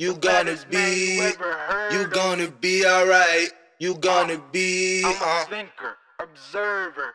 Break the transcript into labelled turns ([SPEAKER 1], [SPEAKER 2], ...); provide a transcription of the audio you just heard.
[SPEAKER 1] You gonna be, you gonna be alright. You uh, gonna be.
[SPEAKER 2] I'm a uh, thinker, observer,